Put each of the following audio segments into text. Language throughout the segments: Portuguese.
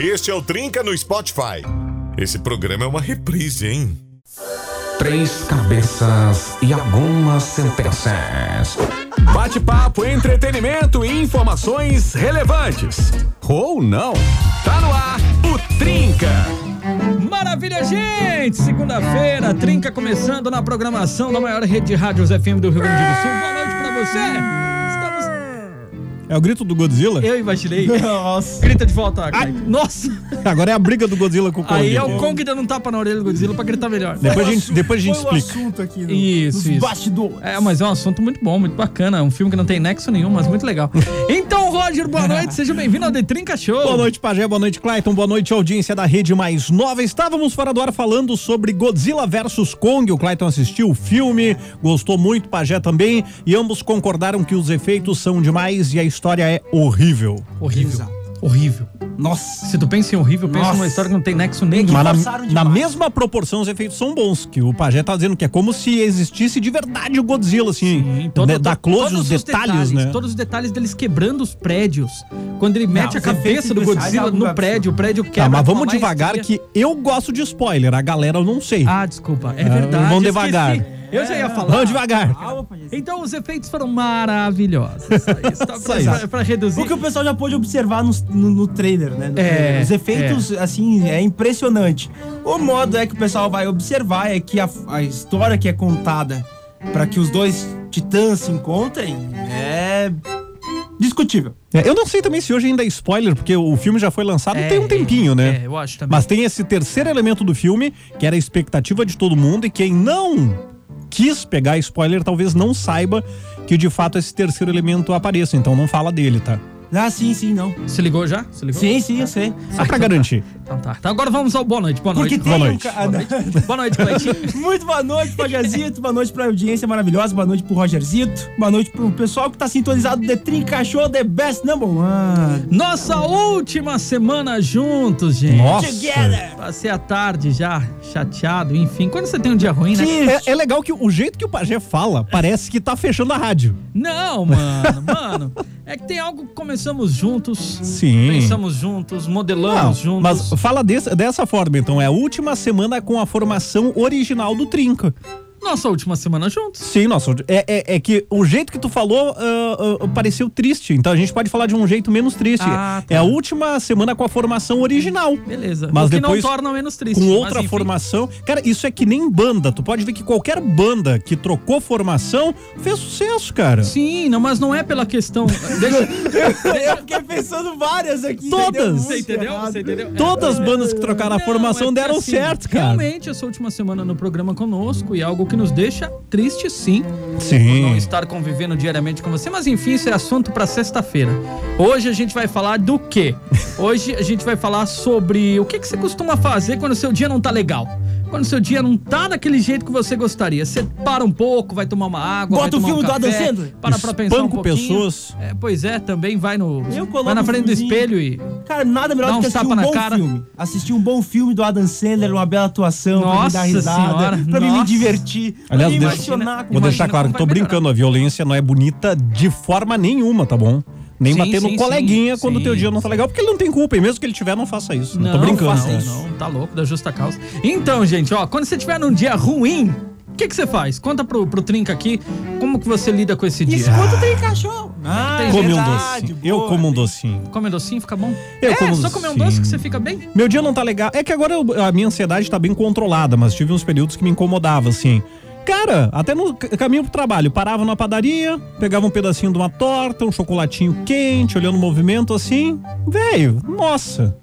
Este é o Trinca no Spotify. Esse programa é uma reprise, hein? Três cabeças e algumas sentenças. Bate-papo, entretenimento e informações relevantes. Ou não. Tá no ar o Trinca. Maravilha, gente! Segunda-feira, Trinca começando na programação da maior rede de rádios FM do Rio Grande do Sul. Boa noite pra você! É o grito do Godzilla? Eu imaginei. Nossa. Grita de volta, Cleiton. Nossa! Agora é a briga do Godzilla com o Kong. Aí é o Kong dando um tapa na orelha do Godzilla pra gritar melhor. Depois a gente, depois a gente Foi explica. assunto aqui no, Isso, nos isso. bastidores. É, mas é um assunto muito bom, muito bacana. Um filme que não tem nexo nenhum, mas muito legal. Então, Roger, boa noite. Seja bem-vindo ao The Trinca Show. Boa noite, Pajé. Boa noite, Clayton. Boa noite, audiência da Rede Mais Nova. Estávamos fora do ar falando sobre Godzilla vs Kong. O Clayton assistiu o filme, gostou muito, Pajé também. E ambos concordaram que os efeitos são demais e a história é horrível. Horrível. Exato. Horrível. Nossa. Se tu pensa em horrível, pensa Nossa. numa história que não tem nexo nenhum. Mas na, na mesma proporção, os efeitos são bons. Que o Pajé tá dizendo que é como se existisse de verdade o Godzilla, assim. Sim, todo- né, dá to- close todos os detalhes, né? Todos os detalhes deles quebrando os prédios. Quando ele mete a os cabeça do Godzilla é no prédio, o prédio quebra. Tá, mas vamos devagar que eu gosto de spoiler. A galera eu não sei. Ah, desculpa. É Ah, verdade. vamos esqueci. Eu já ia falar. Vamos devagar. Então os efeitos foram maravilhosos. Só isso. Tá Só pra, isso. pra- pra reduzir. O que o pessoal já pôde observar no, no, no trailer, né? No É, trailer. Os efeitos, assim, é impressionante. O modo é que o pessoal vai observar é que a, a história que é contada pra que os dois titãs se encontrem é discutível. É, eu não sei também se hoje ainda é spoiler, porque o filme já foi lançado É, tem um tempinho, né? É, eu acho também. Mas tem esse terceiro elemento do filme, que era a expectativa de todo mundo, e quem não quis pegar spoiler talvez não saiba que de fato esse terceiro elemento apareça, então não fala dele, tá? Ah, sim, sim, não. Se ligou já? Se ligou? Sim, sim, eu sei. Só pra garantir. Então tá. Então agora vamos ao boa noite. Boa noite. Porque tem Boa um noite. ca- ah, não. Boa noite, Cleitinho. Muito boa noite, Pajazito. boa noite pra audiência maravilhosa. Boa noite pro Rogerzito. Boa noite pro pessoal que tá sintonizado The Trinca Show, The Best Number One. Nossa última semana juntos, gente. Nossa. Together. Passei a tarde já chateado, enfim. Quando você tem um dia ruim, né? É, é legal que o jeito que o Pajé fala parece que tá fechando a rádio. Não, mano, mano. É que tem algo que começamos juntos. Sim. Pensamos juntos, Não, modelamos juntos. mas fala desse- dessa forma, então. É a última semana com a formação original do Trinca. Nossa última semana juntos. Sim, nossa. É, é, é que o jeito que tu falou ah, ah, pareceu triste. Então a gente pode falar de um jeito menos triste. Ah, tá. É a última semana com a formação original. Beleza. Mas o que depois, não torna menos triste. Com outra formação. Cara, isso é que nem banda. Tu pode ver que qualquer banda que trocou formação fez sucesso, cara. Sim, não, mas não é pela questão. Deixa, Eu fiquei pensando várias aqui. Todas. entendeu? Você entendeu? errado. Você entendeu? Todas as bandas que trocaram a Não, formação é deram assim, certo, cara. Realmente, essa última semana no programa conosco e algo que nos deixa triste, sim. Não Sim. estar convivendo diariamente com você, mas enfim, isso é assunto pra sexta-feira. Hoje a gente vai falar do quê? Hoje a gente vai falar sobre o que, que você costuma fazer quando o seu dia não tá legal. Quando o seu dia não tá daquele jeito que você gostaria. Você para um pouco, vai tomar uma água, vai Bota o tomar um filme do café, Adam Sandler. Para pra pensar um pouquinho. pessoas. É, pois é, também vai no Eu coloco vai na um frente do filmezinho. espelho e Cara, nada melhor do que assistir um bom cara. filme. Assistir um bom filme do Adam Sandler, uma bela atuação, pra me Nossa dar risada, senhora, pra mim me nossa. divertir, Aliás, pra me deixa- Vou deixar claro que tô brincando. A violência não é bonita de forma nenhuma, tá bom? Nem Sim, bater sim, no coleguinha sim, quando o teu dia não tá legal, porque ele não tem culpa. E mesmo que ele tiver, não faça isso. Não, tô Não, brincando. faça né? isso, não, tá louco, da justa causa. Então, gente, ó, quando você tiver num dia ruim, o que, que você faz? Conta pro, pro Trinca aqui como que você lida com esse dia. Escuta tem cachorro. Ah, Tem Come um verdade, docinho. Eu boa. como um docinho. Come docinho, fica bom? Eu é, como só comer um docinho. doce que você fica bem? Meu dia não tá legal. É que agora eu- a minha ansiedade tá bem controlada, mas tive uns períodos que me incomodava, assim. Cara, até no caminho pro trabalho, parava na padaria, pegava um pedacinho de uma torta, um chocolatinho quente, olhando o movimento assim. Velho, nossa.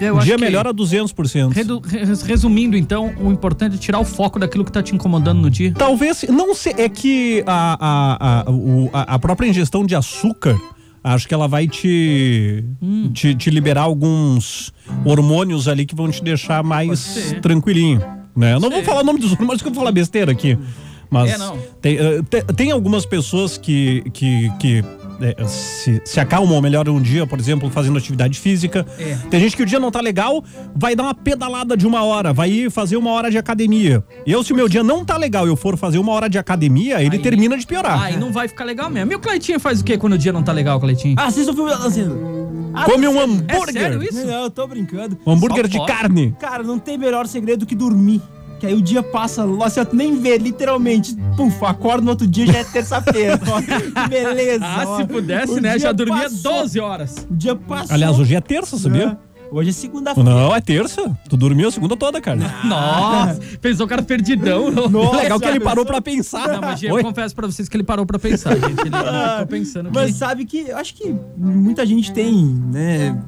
Eu dia melhora 200%. redu- res- Resumindo, então, o importante é tirar o foco daquilo que tá te incomodando no dia. Talvez, não sei, é que a, a, a, o- a- própria ingestão de açúcar, acho que ela vai te, Hum. te, te liberar alguns hormônios ali que vão te deixar mais tranquilinho. Né? Eu não vou ser. falar o nome dos hormônios que eu vou falar besteira aqui. Mas É, não. Tem, eh, te- tem algumas pessoas que, que, que eh, se, se acalmam melhor um dia, por exemplo, fazendo atividade física. É. Tem gente que o dia não tá legal, vai dar uma pedalada de uma hora, vai ir fazer uma hora de academia. Eu, se o meu dia não tá legal e eu for fazer uma hora de academia, ele Aí- termina de piorar. Aí não vai ficar legal mesmo. E o Cleitinho faz o quê quando o dia não tá legal, Cleitinho? Assista o filme Adam Sandler. Come um É hambúrguer. sério isso? Não, eu tô brincando. Um hambúrguer Só de pode. carne. Cara, não tem melhor segredo que dormir. Que aí o dia passa, assim, tu nem vê, literalmente. Puf, acorda no outro dia já é terça-feira. Beleza. Ah, ó. se pudesse, O né? Já dormia passou. 12 horas. O dia passou. Aliás, hoje é terça, sabia? É. Hoje é segunda-feira. Não, é terça. Tu dormiu a segunda toda, cara. Nossa, pensou o cara perdidão. Não, Nossa, Legal que ele parou pra pensar. não mas eu Oi? confesso pra vocês que ele parou pra pensar, gente. Ele, ele ficou pensando Mas que... sabe que eu acho que muita gente tem, né?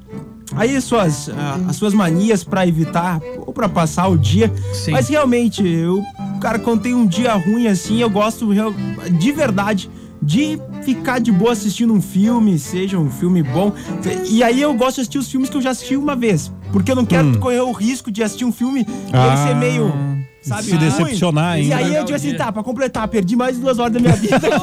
Aí as suas, ah, as suas manias pra evitar ou pra passar o dia. Sim. Mas realmente, eu, cara, quando tem um dia ruim assim, eu gosto de verdade de ficar de boa assistindo um filme, seja um filme bom. E aí eu gosto de assistir os filmes que eu já assisti uma vez. Porque eu não quero correr o risco de assistir um filme e ele ser meio. Sabe, se decepcionar E ainda. aí eu digo assim, tá, pra completar, perdi mais de duas horas da minha vida aqui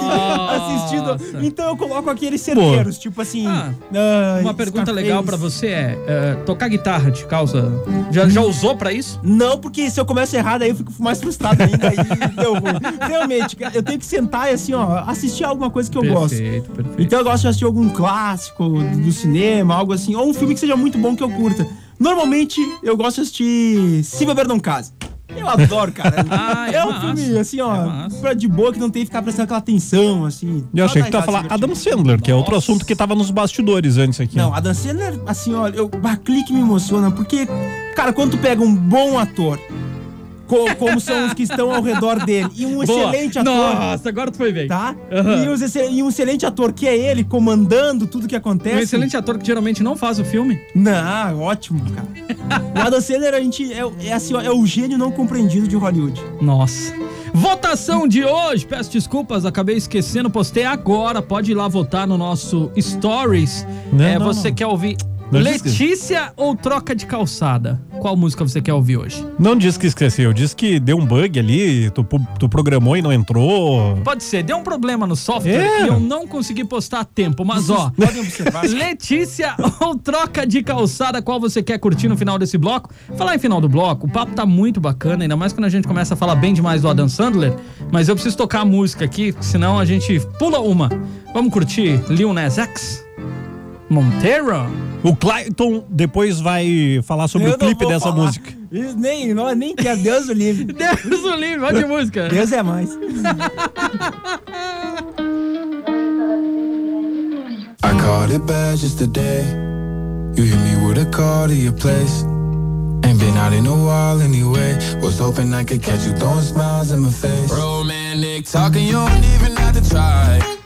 assistindo. Então eu coloco aqueles certeiros, tipo assim. Ah, ah, Uma pergunta legal pra você é, é, tocar guitarra te causa... Já, já usou pra isso? Não, porque se eu começo errado, aí eu fico mais frustrado ainda. aí deu ruim. Realmente, eu tenho que sentar e assim, ó, assistir alguma coisa que eu gosto. Perfeito, perfeito. Então eu gosto de assistir algum clássico do cinema, algo assim, ou um filme que seja muito bom que eu curta. Normalmente eu gosto de assistir Se Beber Não Case. Eu adoro, cara. Ah, é é um massa. filme, assim, ó, É pra de boa que não tem que ficar prestando aquela atenção, assim. Eu achei que tu ia falar Adam. Sandler, que é outro Nossa. assunto que tava nos bastidores antes aqui. Não, Adam Sandler, assim, ó, eu, bah, clique me emociona, porque, cara, quando tu pega um bom ator, co- como são os que estão ao redor dele, e um Boa. excelente ator, Nossa, agora tu foi bem. tá? Aham. E, e um excelente ator que é ele comandando tudo que acontece. Um excelente ator que geralmente não faz o filme. Não, ótimo, cara. o Adam Sandler, a gente, é, é assim, ó, é o gênio não compreendido de Hollywood. Nossa. Votação de hoje, peço desculpas, acabei esquecendo, postei agora. Pode ir lá votar no nosso Stories. Não, é, não, você não. quer ouvir Não. Letícia ou Troca de Calçada? Qual música você quer ouvir hoje? Não disse que esqueceu, disse que deu um bug ali, tu, tu programou e não entrou. Pode ser, deu um problema no software É. e eu não consegui postar a tempo, mas ó. Podem observar. Letícia ou troca de calçada, qual você quer curtir no final desse bloco? Falar em final do bloco, o papo tá muito bacana, ainda mais quando a gente começa a falar bem demais do Adam Sandler, mas eu preciso tocar a música aqui, senão a gente pula uma. Vamos curtir Lil Nas X? Monteiro? O Clayton depois vai falar sobre Eu o clipe dessa falar. música. Isso Nem, não, nem quer, Deus o livre. Deus o livre, olha de música. Deus é mais. I caught it bad just today. You hit me with a call to your place. Ain't been out in a while anyway. Was hoping I could catch you throwing smiles in my face. Romantic talking, you don't even have to try.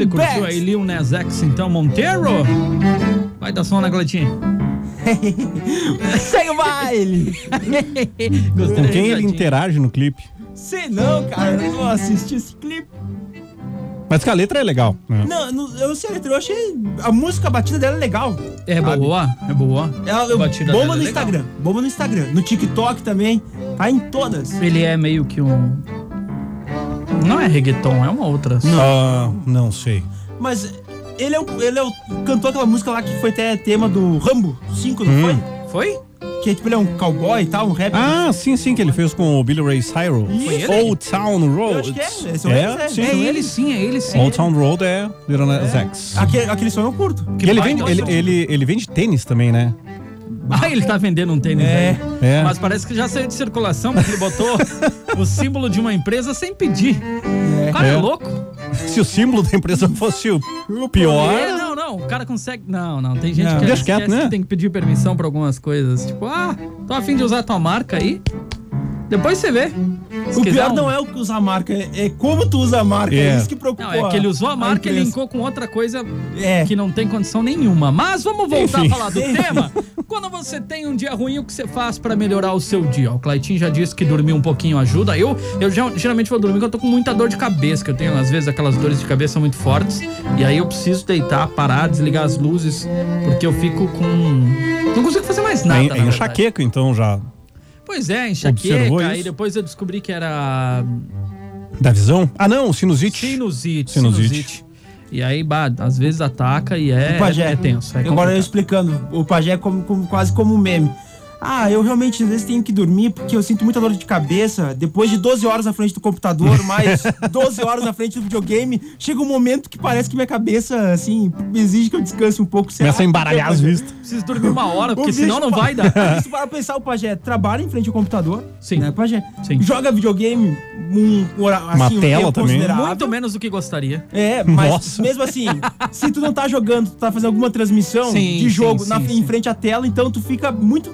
Você curtiu aí Lil Nas X, então, Monteiro? Vai dar som na Gletinha. Segue o baile! Gostei. Com quem ele interage no clipe? Sei não, cara. Eu não assisti esse clipe. Mas que a letra é legal. né? Não, não, eu sei, eu achei. A música, a batida dela é legal. É boa, é boa. Ela, eu, Batida bomba dela é no legal. Instagram. Bomba no Instagram. No TikTok também. Tá em todas. Ele é meio que um. Não é reggaeton, é uma outra. Ah, não sei. Mas ele é, o, ele é o. Cantou aquela música lá que foi até tema do Rambo 5, não Hum. foi? Foi? Que tipo, ele é um cowboy e tal, um rap. Ah, sim, sim, que ele fez com o Billy Ray Cyrus. Foi ele? Old Town Road. Que é, é Billy, sim. É ele sim, é ele sim. Old Town Road é Little Nas X. Aquele, aquele som eu curto. E ele vende, ele, ele, ele vende tênis também, né? Ah, ele tá vendendo um tênis É. aí. É. Mas parece que já saiu de circulação, porque ele botou o símbolo de uma empresa sem pedir. O cara é, É. louco. Se o símbolo da empresa fosse o pior. É, não, não, o cara consegue. Não, não, tem gente Não, que esquece quieto, né? que tem que pedir permissão pra algumas coisas. Tipo, ah, tô afim de usar tua marca aí. Depois você vê. Se O pior um- não é o que usa a marca, é, como tu usa a marca. É, É. isso que preocupa. Não, é que ele usou a marca e empresa. linkou com outra coisa É. que não tem condição nenhuma. Mas vamos voltar Enfim. a falar do tema. Quando você tem um dia ruim, o que você faz pra melhorar o seu dia? O Claitinho já disse que dormir um pouquinho ajuda. Eu, eu já- geralmente vou dormir quando eu tô com muita dor de cabeça, que eu tenho às vezes aquelas dores de cabeça muito fortes. E aí eu preciso deitar, parar, desligar as luzes, porque eu fico com. Não consigo fazer mais nada. É, é enxaqueca, então, já. Pois é, enxaqueca. Aí isso? depois eu descobri que era Da visão? Ah, não, sinusite. sinusite. Sinusite. Sinusite. E aí, bah, às vezes ataca e é, O pajé. é tenso. É Agora eu explicando, o pajé é como, como- quase como um meme. Ah, eu realmente às vezes tenho que dormir porque eu sinto muita dor de cabeça. Depois de 12 horas na frente do computador, mais 12 horas na frente do videogame, chega um momento que parece que minha cabeça, assim, exige que eu descanse um pouco. Será Começa a embaralhar as vistas. Preciso dormir uma hora, porque senão não vai dar. Se para pensar, o pajé trabalha em frente ao computador. Sim. Né, pajé? Sim. Joga videogame um, hora- assim, Uma um tela também. Muito menos do que gostaria. É, mas Nossa. mesmo assim, se tu não tá jogando, tu tá fazendo alguma transmissão Sim, de jogo sim, na- sim, em frente à tela, então tu fica muito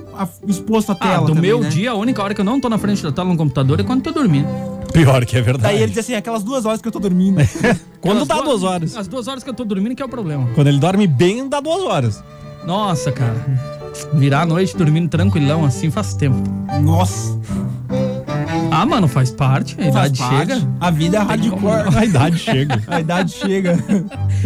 exposto à tela. Ah, do também, meu né? dia, a única hora que eu não tô na frente da tela no computador é quando tô dormindo. Pior que é verdade. Daí ele diz assim, aquelas duas horas que eu tô dormindo. Quando Aquelas dá duas horas. As duas horas que eu tô dormindo que é o problema. Quando ele dorme bem, dá duas horas. Nossa, cara. Virar a noite dormindo tranquilão assim faz tempo. Nossa, Ah, mano, faz parte. A faz idade parte. chega. A vida é hardcore. A idade chega. A idade chega.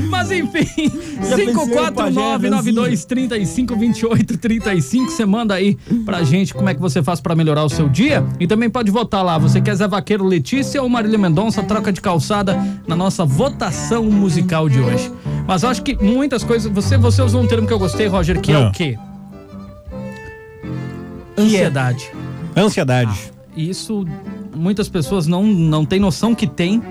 Mas enfim, Já pensei, o pajé, 54992352835. Você manda aí pra gente como é que você faz pra melhorar o seu dia. E também pode votar lá. Você quer Zé Vaqueiro Letícia ou Marília Mendonça? Troca de calçada na nossa votação musical de hoje. Mas eu acho que muitas coisas. Você, você usou um termo que eu gostei, Roger, que é Ah. o quê? Ansiedade. Ansiedade. Isso muitas pessoas não, não têm noção que tem.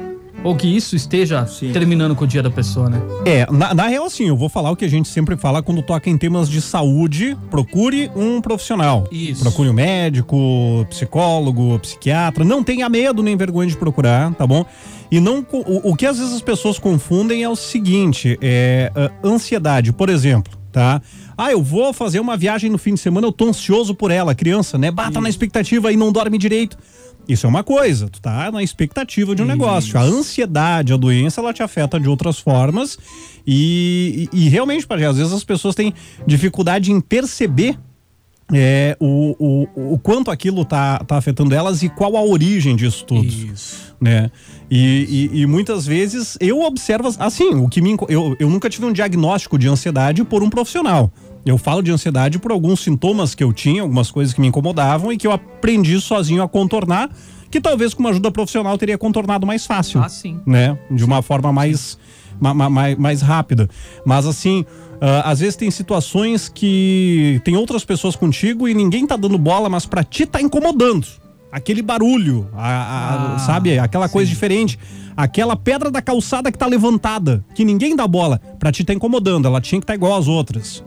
Ou que isso esteja Sim. terminando com o dia da pessoa, né? É, na, na real, assim, eu vou falar o que a gente sempre fala quando toca em temas de saúde. Procure um profissional. Isso. Procure um médico, psicólogo, psiquiatra. Não tenha medo nem vergonha de procurar, tá bom? E não. O, o que às vezes as pessoas confundem é o seguinte: é ah, ansiedade, por exemplo, tá? Ah, eu vou fazer uma viagem no fim de semana, eu tô ansioso por ela, criança, né? Bata na expectativa e não dorme direito. Isso é uma coisa, tu tá na expectativa de um negócio. A ansiedade, a doença, ela te afeta de outras formas. E, e, e realmente, Pajé, às vezes as pessoas têm dificuldade em perceber é, o, o, o quanto aquilo tá, tá afetando elas e qual a origem disso tudo. Isso. Né? E, e- e muitas vezes eu observo assim, o que me, eu, eu nunca tive um diagnóstico de ansiedade por um profissional. Eu falo de ansiedade por alguns sintomas que eu tinha, algumas coisas que me incomodavam e que eu aprendi sozinho a contornar, que talvez com uma ajuda profissional teria contornado mais fácil Ah, sim. né? De uma forma mais, ma- ma- mais, mais rápida. Mas assim, ah, às vezes tem situações que tem outras pessoas contigo e ninguém tá dando bola, mas pra ti tá incomodando. Aquele barulho, a- a- Ah, sabe? Aquela coisa diferente. Aquela pedra da calçada que tá levantada, que ninguém dá bola, pra ti tá incomodando. Ela tinha que estar igual às outras,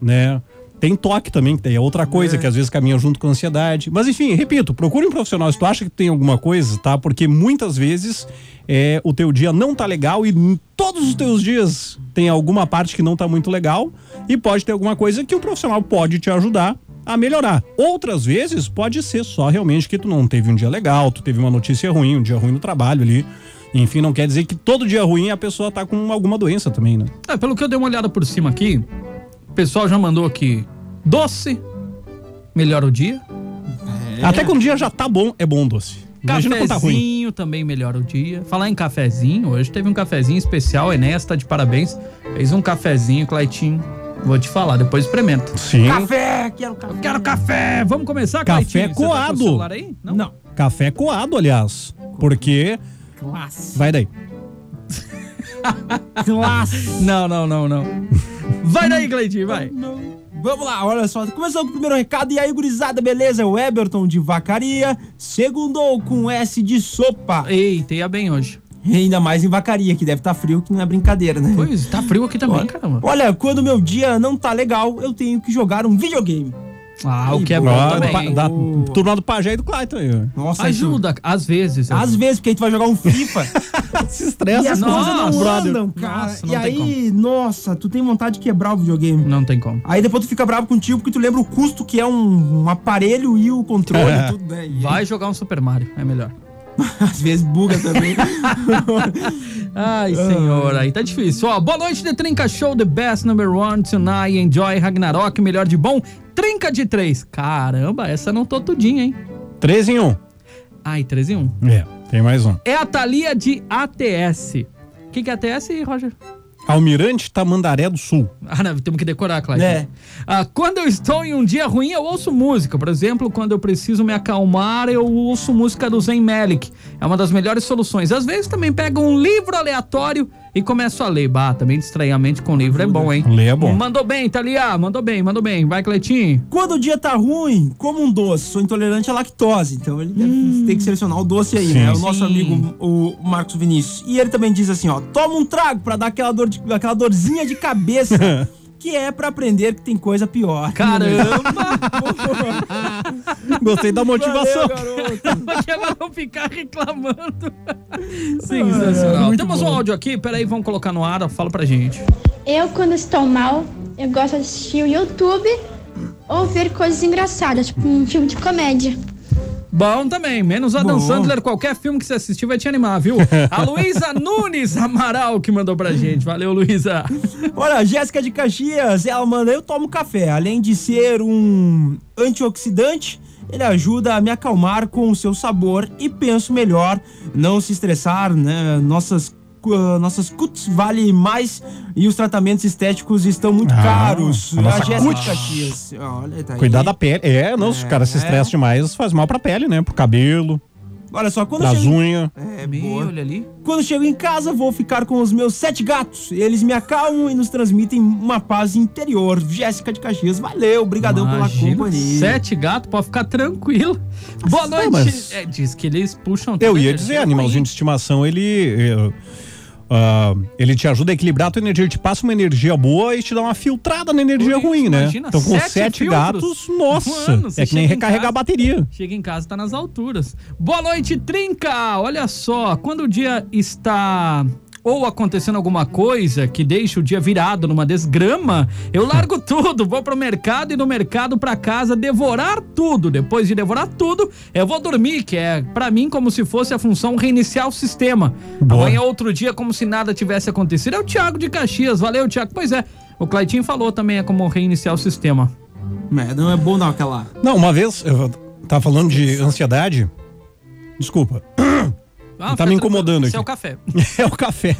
né? Tem toque também, que daí é outra coisa que às vezes caminha junto com a ansiedade. Mas enfim, repito, procure um profissional se tu acha que tem alguma coisa, tá? Porque muitas vezes é, o teu dia não tá legal e todos os teus dias tem alguma parte que não tá muito legal e pode ter alguma coisa que o profissional pode te ajudar a melhorar. Outras vezes pode ser só realmente que tu não teve um dia legal, tu teve uma notícia ruim, um dia ruim no trabalho ali Enfim, não quer dizer que todo dia ruim a pessoa tá com alguma doença também, né? É, pelo que eu dei uma olhada por cima aqui, pessoal já mandou aqui doce, melhora o dia. Até quando o dia já tá bom, é bom doce. Imagina quando tá ruim. Cafezinho também melhora o dia. Falar em cafezinho, hoje teve um cafezinho especial, Enéas tá de parabéns. Fez um cafezinho, Claitinho. Vou te falar, depois experimento. Sim. Café, quero café. Eu quero café! Vamos começar, Café Claitinho? Tá com o coado. celular aí? Não. Café coado, aliás. Porque. Classe. Vai daí. Classe. Não, não, não, não. Vai daí, Cleitinho, vai. Vamos lá, olha só. Começando com o primeiro recado. E aí, gurizada, beleza? É o Eberton de Vacaria. Segundou com S de sopa. Eita, ia bem hoje. Ainda mais em Vacaria, que deve estar frio, que não é brincadeira, né? Pois, tá frio aqui também, caramba. Olha, quando meu dia não tá legal, eu tenho que jogar um videogame. Ah, o que é bom também. da O- turma do Pajé e do Clayton aí. ó. Nossa, isso- Ajuda, às vezes. Às vezes, porque aí tu vai jogar um FIFA Se estressa e as coisas não brother. andam, cara. Nossa, não e aí, nossa, tu tem vontade de quebrar o videogame. Não tem como. Aí depois tu fica bravo contigo porque tu lembra o custo que é um, um aparelho e o controle e tudo, né? E Vai jogar um Super Mario, é melhor. às vezes buga também. Ai, senhor, aí tá difícil. Ó, boa noite, The Trinca Show, the best number one tonight. Enjoy Ragnarok, melhor de bom. Trinca de três. Caramba, essa não tô tudinho, hein? 3 em 1. Ai, 3 em 1. É, tem mais um. É a Thalia de ATS. O que, que é ATS, Roger? Almirante Tamandaré do Sul. Ah, não, temos que decorar, Cláudio. É. Ah, quando eu estou em um dia ruim, eu ouço música. Por exemplo, quando eu preciso me acalmar, eu ouço música do Zen Malik. É uma das melhores soluções. Às vezes também pego um livro aleatório e começo a ler. Bah, também distrair a mente com livro é bom, hein? Ler é bom. Mandou bem, Thalia. Mandou bem, mandou bem. Vai, Cleitinho. Quando o dia tá ruim, como um doce. Sou intolerante à lactose, então ele deve ter que selecionar o doce aí, Sim. né? O nosso Sim. amigo, o Marcos Vinícius. E ele também diz assim, ó, toma um trago pra dar aquela, dor de, aquela dorzinha de cabeça. Que é pra aprender que tem coisa pior. Caramba! Gostei da motivação. Valeu, agora vão ficar reclamando. Sensacional. muito Temos um bom. áudio aqui, peraí, vamos colocar no ar. Fala pra gente. Eu, quando estou mal, eu gosto de assistir o YouTube ou ver coisas engraçadas, tipo um filme de comédia. Bom também, menos Adam Bom. Sandler, qualquer filme que você assistir vai te animar, viu? A Luísa Nunes Amaral que mandou pra gente. Valeu, Luísa. Olha, a Jéssica de Caxias, ela manda, eu tomo café. Além de ser um antioxidante, ele ajuda a me acalmar com o seu sabor e penso melhor, não se estressar, né? Nossas cu- nossas cuts vale mais e os tratamentos estéticos estão muito Ah, caros. a nossa a Jéssica Caxias. Olha, tá aí. Cuidar da pele. É, não, se o cara se estressa demais, faz mal pra pele, né? Pro cabelo, Olha só, quando eu chego... unhas. É, boa. olha ali. Quando chego em casa, vou ficar com os meus sete gatos. Eles me acalmam e nos transmitem uma paz interior. Jéssica de Caxias, valeu, obrigadão pela companhia. Sete gatos, pode ficar tranquilo. Boa noite. mas- É, diz que eles puxam. Eu ia energia dizer, animalzinho de estimação, ele. eh, ah, ele te ajuda a equilibrar a tua energia, ele te passa uma energia boa e te dá uma filtrada na energia isso, ruim, né? Então com sete sete gatos, nossa, Mano, é que nem recarregar casa- a bateria. Chega em casa, tá nas alturas. Boa noite, Trinca! Olha só, quando o dia está ou acontecendo alguma coisa que deixa o dia virado numa desgrama, eu largo tudo, vou pro mercado e do mercado pra casa devorar tudo. Depois de devorar tudo, eu vou dormir, que é pra mim como se fosse a função reiniciar o sistema. Boa. Amanhã outro dia como se nada tivesse acontecido. É o Thiago de Caxias, valeu, Thiago. Pois é, o Claitinho falou também é como reiniciar o sistema. É, não é bom dar aquela. Não, uma vez, eu tava falando de ansiedade. Desculpa, Ah, Tá me incomodando aqui. é o café. é o café.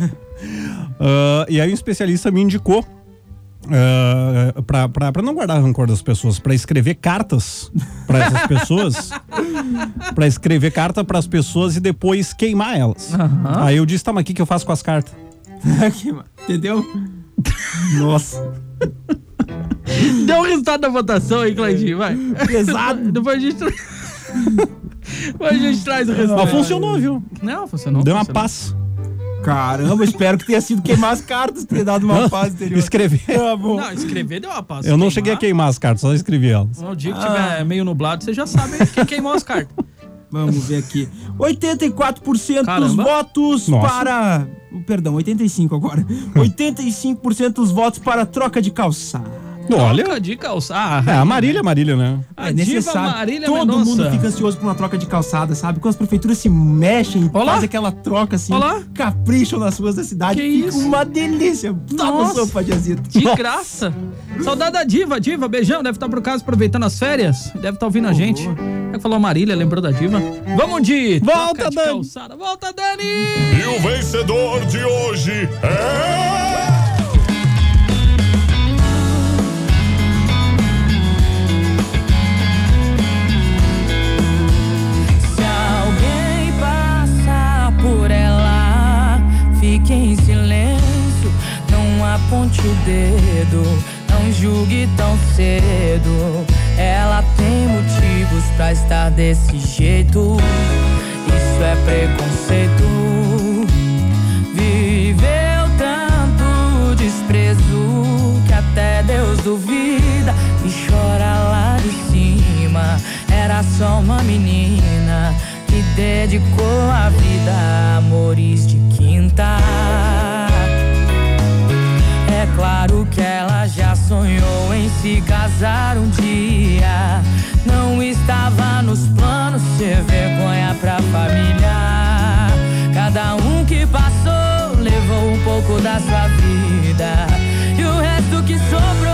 Ah, e aí um especialista me indicou. Uh, pra, pra, pra não guardar rancor das pessoas, pra escrever cartas pra essas pessoas, pra escrever carta pras pessoas e depois queimar elas. Aí eu disse, tá, mas o que, que eu faço com as cartas? Entendeu? Nossa. Deu o resultado da votação aí, Claudinho, vai. Pesado. Depois a gente. Depois a gente traz o resultado. Mas funcionou, viu? Não, funcionou. Deu uma funcionou. paz. Caramba, espero que tenha sido queimar as cartas, ter dado uma paz anterior. Escrever. Tá bom. Não, escrever deu uma paz. Eu não cheguei a queimar as cartas, só escrevi elas. No dia que tiver meio nublado, você já sabe quem queimou as cartas. Vamos ver aqui. 84% dos Caramba. votos Nossa. para. Perdão, 85 agora. 85% dos votos para troca de calçado. Olha. Troca de calçada. É, a Marília, Marília, né? A É diva necessário. Marília Todo mundo fica ansioso por uma troca de calçada, sabe? Quando as prefeituras se mexem, Olá. fazem aquela troca assim, Olá. capricham nas ruas da cidade, Que fica isso? uma delícia. Tá no Nossa. sopa de azito. De graça. Saudade da Diva, Diva, beijão. Deve estar por casa aproveitando as férias. Deve estar ouvindo a gente. É que falou Marília, lembrou da Diva. Vamos de. Volta, troca de Dani. calçada. Volta, Dani! E o vencedor de hoje é. Aponte o dedo, não julgue tão cedo. Ela tem motivos pra estar desse jeito, isso é preconceito. Viveu tanto desprezo que até Deus duvida e chora lá de cima. Era só uma menina que dedicou a vida a amores se casar um dia. Não estava nos planos ser vergonha pra família. Cada um que passou levou um pouco da sua vida. E o resto que sobrou,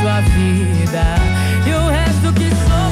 sua vida. E o resto que sobrou,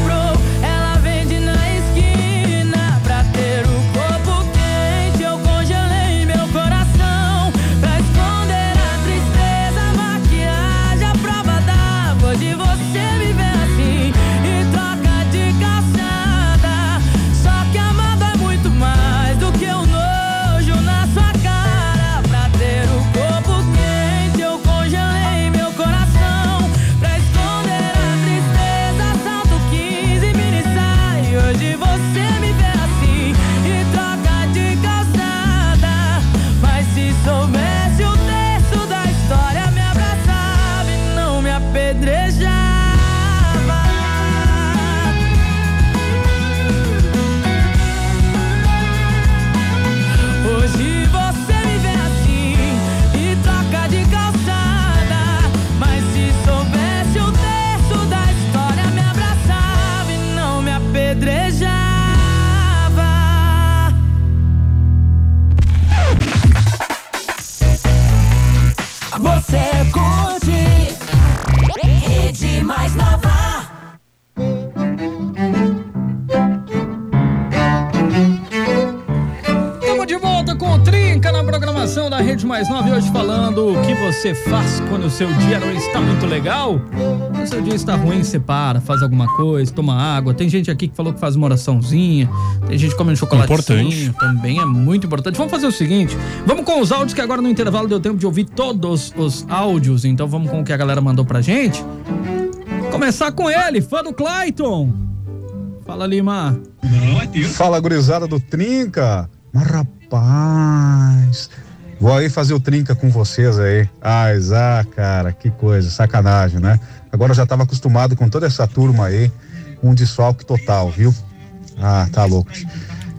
Mais Nova e hoje falando o que você faz quando o seu dia não está muito legal. Quando o seu dia está ruim, você para, faz alguma coisa, toma água. Tem gente aqui que falou que faz uma oraçãozinha, tem gente que come um chocolatinho. Importante. Também é muito importante. Vamos fazer o seguinte, vamos com os áudios que agora no intervalo deu tempo de ouvir todos os áudios, então vamos com o que a galera mandou pra gente. Começar com ele, fã do Clayton. Fala, Lima. Fala, gurizada do Trinca. Mas, rapaz, vou aí fazer o Trinca com vocês aí. Ah, ah, cara, que coisa, sacanagem, né? Agora eu já tava acostumado com toda essa turma aí, um desfalque total, viu? Ah, tá louco.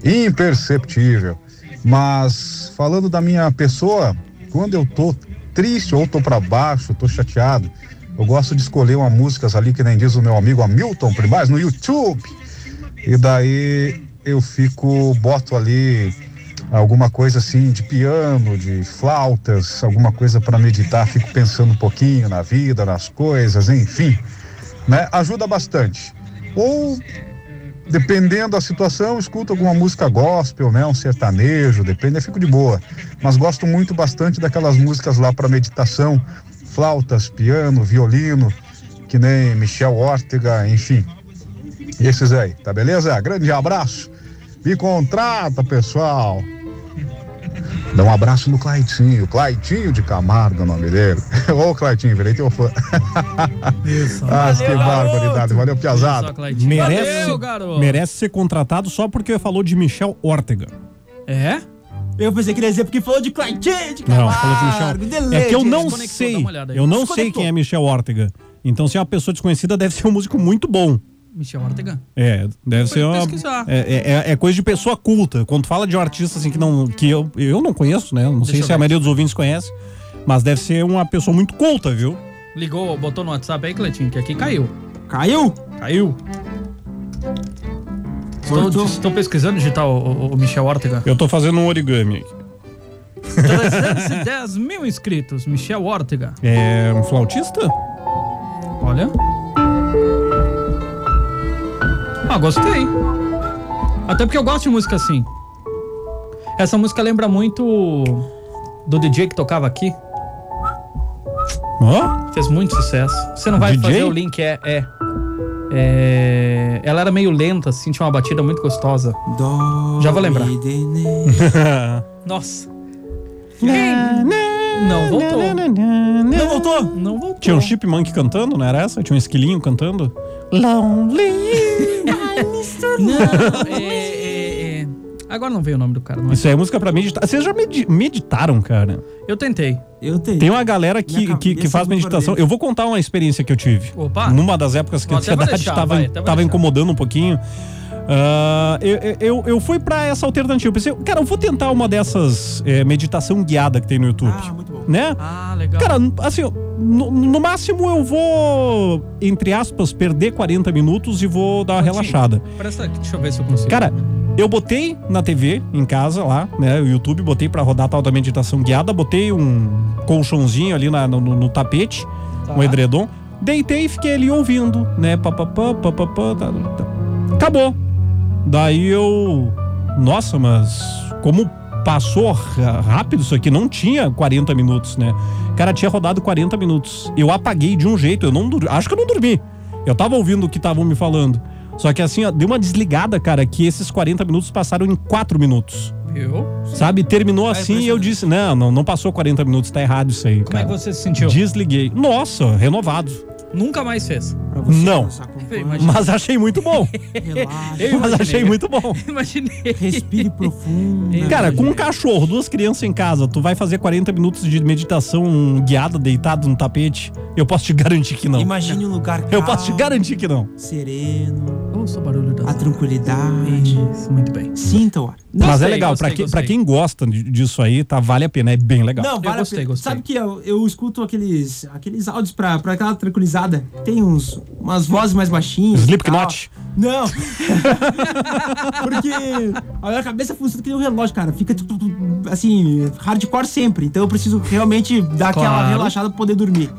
Imperceptível. Mas, falando da minha pessoa, quando eu tô triste ou tô pra baixo, tô chateado, eu gosto de escolher uma músicas ali, que nem diz o meu amigo Hamilton Primaz, no YouTube. E daí eu fico, boto ali alguma coisa assim de piano, de flautas, alguma coisa para meditar, fico pensando um pouquinho na vida, nas coisas, enfim, né? Ajuda bastante. Ou dependendo da situação, escuto alguma música gospel, né, um sertanejo, depende, eu fico de boa. Mas gosto muito bastante daquelas músicas lá para meditação, flautas, piano, violino, que nem Michel Ortega, enfim. Esses aí, tá beleza? Grande abraço. Me contrata, pessoal. Dá um abraço no Claitinho, Claitinho de Camargo é o nome dele. Ô, Claitinho, virei teu fã. Isso. ah, que barbaridade. Valeu, Piazada. Merece, Valeu, garoto. merece ser contratado só porque falou de Michel Ortega. É? Eu pensei que ele ia dizer porque falou de Claitinho, de Não, falou de Camargo, Michel. de É que eu não sei. Eu não sei quem é Michel Ortega. Então, se é uma pessoa desconhecida, deve ser um músico muito bom. Michel Ortega. É, deve ser uma. pesquisar. É, é- é- é coisa de pessoa culta. Quando fala de um artista assim que, não, que eu, eu não conheço, né? Não Deixa sei se a ver. maioria dos ouvintes conhece. Mas deve ser uma pessoa muito culta, viu? Ligou, botou no WhatsApp aí, Cleitinho, que aqui caiu. Caiu? Caiu. Estou, estou pesquisando digitar o, o- o Michel Ortega. Eu tô fazendo um origami aqui. 310 mil inscritos, Michel Ortega. É um flautista? Olha. Ah, gostei. Até porque eu gosto de música assim. Essa música lembra muito do DJ que tocava aqui. Ó? Fez muito sucesso. Você não vai DJ? fazer o link, é, é. É, Ela era meio lenta, assim, tinha uma batida muito gostosa. Já vou lembrar. Nossa. Não voltou. Não voltou? Não voltou. Tinha um chipmunk cantando, não era essa? Tinha um esquilinho cantando? Lonely. Não, é, é, é. Agora não veio o nome do cara. Não é? Isso é música pra meditar. Vocês já medi- meditaram, cara? Eu tentei. Eu tentei. Tem uma galera que, Minha que, que cabeça faz é meditação. Eu vou contar uma experiência que eu tive. Opa. Numa das épocas que a Até vou ansiedade deixar, tava, vai, até vou tava deixar. incomodando um pouquinho. Ah, eu, eu, eu fui pra essa alternativa. Eu pensei, cara, eu vou tentar uma dessas é, meditação guiada que tem no YouTube. Ah, muito bom. Né? Ah, legal. Cara, assim, no, no máximo eu vou, entre aspas, perder 40 minutos e vou dar uma relaxada. Presta deixa eu ver se eu consigo. Cara, eu botei na TV em casa lá, né? O YouTube, botei pra rodar tal da meditação guiada, botei um colchãozinho ali na- no, no- no tapete, Tá. um edredom, deitei e fiquei ali ouvindo, né? Papapá, papapá, tá, tá. Acabou. Daí eu. Nossa, mas como passou rápido isso aqui, não tinha 40 minutos, né? Cara, tinha rodado 40 minutos. Eu apaguei de um jeito, eu não acho que eu não dormi. Eu tava ouvindo o que estavam me falando. Só que assim, ó, deu uma desligada, cara, que esses 40 minutos passaram em 4 minutos. Viu? Sabe? Terminou assim e eu disse: não, não, não passou 40 minutos, tá errado isso aí. Como é cara. que você se sentiu? Desliguei. Nossa, renovado. Nunca mais fez. Não. Eu. Mas achei muito bom. Eu Mas achei muito bom. Imaginei. Respire profundo. Cara, com um cachorro, duas crianças em casa, tu vai fazer 40 minutos de meditação guiada, deitado no tapete? Eu posso te garantir que não. Imagine um lugar calmo, Eu posso te garantir que não. sereno, Ouça o barulho da a tranquilidade. Isso, muito bem. Sinta o ar. Mas é legal, gostei, pra, quem, pra quem gosta disso aí, tá? Vale a pena, é bem legal. Não, vale gostei, a pena. gostei. Sabe que eu, eu escuto aqueles, aqueles áudios pra, pra aquela tranquilizada. Tem uns, umas vozes mais baixinhas. Slipknot. Não. Porque a minha cabeça funciona que nem um relógio, cara. Fica assim, hardcore sempre. Então eu preciso realmente dar aquela Claro. relaxada pra poder dormir.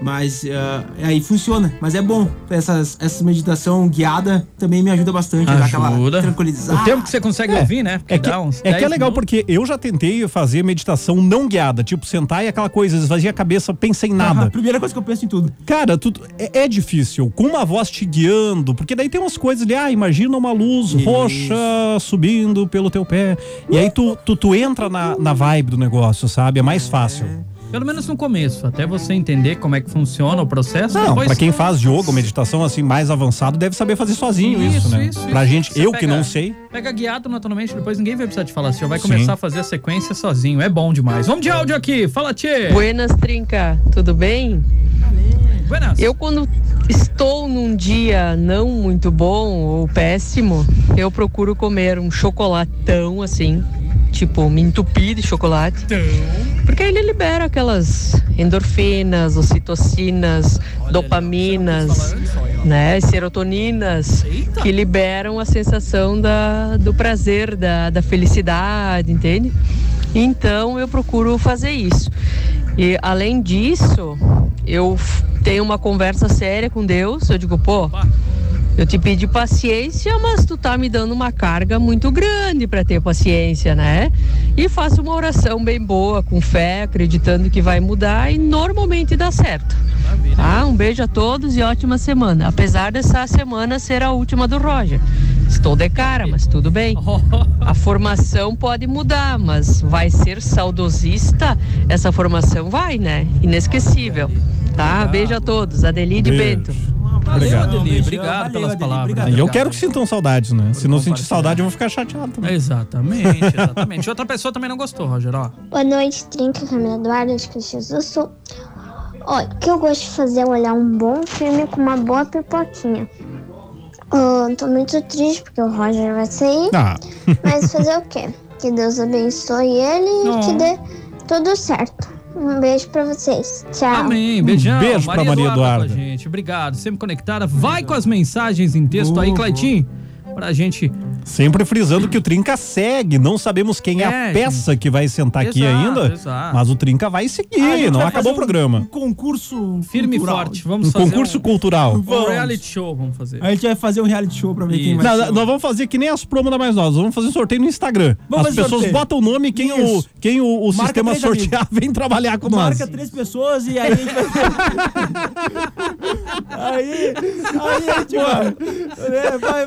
Mas ah, aí funciona. Mas é bom. Essas, essa meditação guiada também me ajuda bastante. aquela Ajuda. tranquilizada. O tempo que você consegue É. ouvir, né? Porque É que, dá uns é que é 10 legal minutos. porque eu já tentei fazer meditação não guiada, tipo sentar e aquela coisa, esvaziar a cabeça, pensa em nada. Aham, primeira coisa que eu penso em tudo. Cara, tudo é, é difícil, com uma voz te guiando, porque daí tem umas coisas de, ah, imagina uma luz Isso. roxa subindo pelo teu pé. E aí tu, tu, tu entra na, na vibe do negócio, sabe? É mais fácil. Pelo menos no começo, até você entender como é que funciona o processo. Não, depois... pra quem faz yoga ou meditação assim mais avançado, deve saber fazer sozinho isso, Isso, né? isso, pra isso. gente, Você eu que pega- não sei. Pega guiado naturalmente, depois ninguém vai precisar te falar. Você já vai Sim. começar a fazer a sequência sozinho. É bom demais. Vamos de áudio aqui. Fala, Tchê. Buenas, Trinca, tudo bem? Buenas. Eu, quando estou num dia não muito bom ou péssimo, eu procuro comer um chocolatão assim, tipo, me entupir de chocolate. Então. Porque ele libera aquelas endorfinas, ocitocinas, dopaminas, né, serotoninas, que liberam a sensação da, do prazer, da, da felicidade, entende? Então eu procuro fazer isso. E além disso, eu tenho uma conversa séria com Deus. Eu digo, pô, eu te pedi paciência, mas tu tá me dando uma carga muito grande para ter paciência, né? E faço uma oração bem boa, com fé, acreditando que vai mudar e normalmente dá certo. Tá? Um beijo a todos e ótima semana. Apesar dessa semana ser a última do Roger. Estou de cara, mas tudo bem. A formação pode mudar, mas vai ser saudosista? Essa formação vai, né? Inesquecível. Tá? Beijo a todos. Adeli de Valeu, Obrigado. Adeli. Obrigado pelas palavras. E eu quero que sintam saudades, né? Se não sentir saudade, eu vou ficar chateado também. Exatamente, exatamente. E outra pessoa também não gostou, Roger, ó. Boa noite, Trinca, Camila Eduardo, Caxias do Sul. Olha, o que eu gosto de fazer é olhar um bom filme com uma boa pipoquinha. Tô muito triste porque o Roger vai sair. Ah. Mas fazer o quê? Que Deus abençoe ele e que dê tudo certo. Um beijo pra vocês. Tchau. Amém, beijão. Um beijo pra Maria Eduarda. Com a gente. Obrigado, sempre conectada. Vai com as mensagens em texto aí, Claitinho, pra gente. Sempre frisando que o Trinca segue. Não sabemos quem é, É, a peça que vai sentar aqui Exato, ainda. exato. Mas o Trinca vai A seguir. Não vai acabou o programa. Um concurso Firme e forte. Vamos Um fazer concurso um, cultural. um Vamos. reality show, vamos fazer. A gente vai fazer um reality show pra ver quem Isso. vai Não, ser. nós vamos fazer que nem as promos da Mais Novas. Vamos fazer um sorteio no Instagram. Vamos as pessoas sorteio. botam o nome e quem, o, Isso. quem o, o Marca sistema sortear vem trabalhar com Marca nós. três pessoas e aí a gente vai. aí, aí a gente vai. É, vai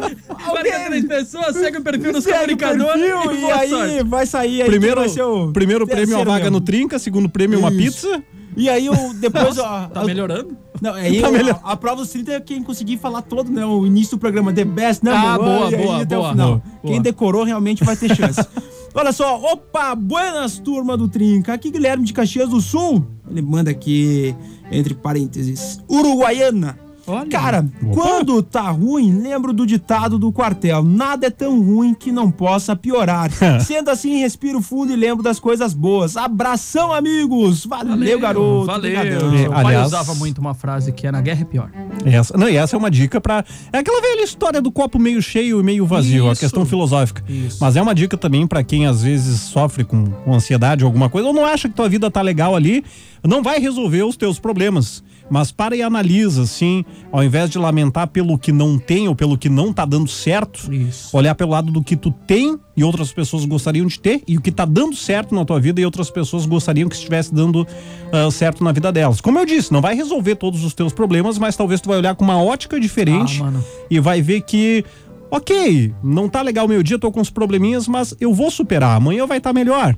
Marca três pessoas, segue o perfil dos comunicadores perfil e boa aí sorte. vai sair aí. Primeiro, quem vai ser o primeiro prêmio uma terceiro vaga mesmo. no Trinca, segundo prêmio uma Isso. pizza. E aí o depois ó, Tá melhorando? Não, aí Tá melhor. a, a prova dos 30 é quem conseguir falar todo, né? O início do programa The Best, né? Ah, boa, E aí boa, até o boa. final. Boa. Quem decorou realmente vai ter chance. Olha só, opa, buenas turma do Trinca. Aqui Guilherme de Caxias do Sul. Ele manda aqui, entre parênteses, Uruguaiana. Olha. Cara, quando tá ruim, lembro do ditado do quartel: nada é tão ruim que não possa piorar. Sendo assim, respiro fundo e lembro das coisas boas. Abração, amigos! Valeu, garoto! Valeu. Obrigadão. Meu pai Aliás- usava muito uma frase que é na guerra é pior. Essa, não, e essa é uma dica pra. É aquela velha história do copo meio cheio e meio vazio, a Isso. questão filosófica. Isso. Mas é uma dica também pra quem às vezes sofre com, com ansiedade ou alguma coisa, ou não acha que tua vida tá legal ali, não vai resolver os teus problemas. Mas para e analisa, assim, ao invés de lamentar pelo que não tem ou pelo que não tá dando certo, Isso. olhar pelo lado do que tu tem e outras pessoas gostariam de ter e o que tá dando certo na tua vida e outras pessoas gostariam que estivesse dando ah, certo na vida delas. Como eu disse, não vai resolver todos os teus problemas, mas talvez tu vai olhar com uma ótica diferente Ah, e vai ver que ok, não tá legal o meu dia, tô com uns probleminhas, mas eu vou superar, amanhã vai estar melhor.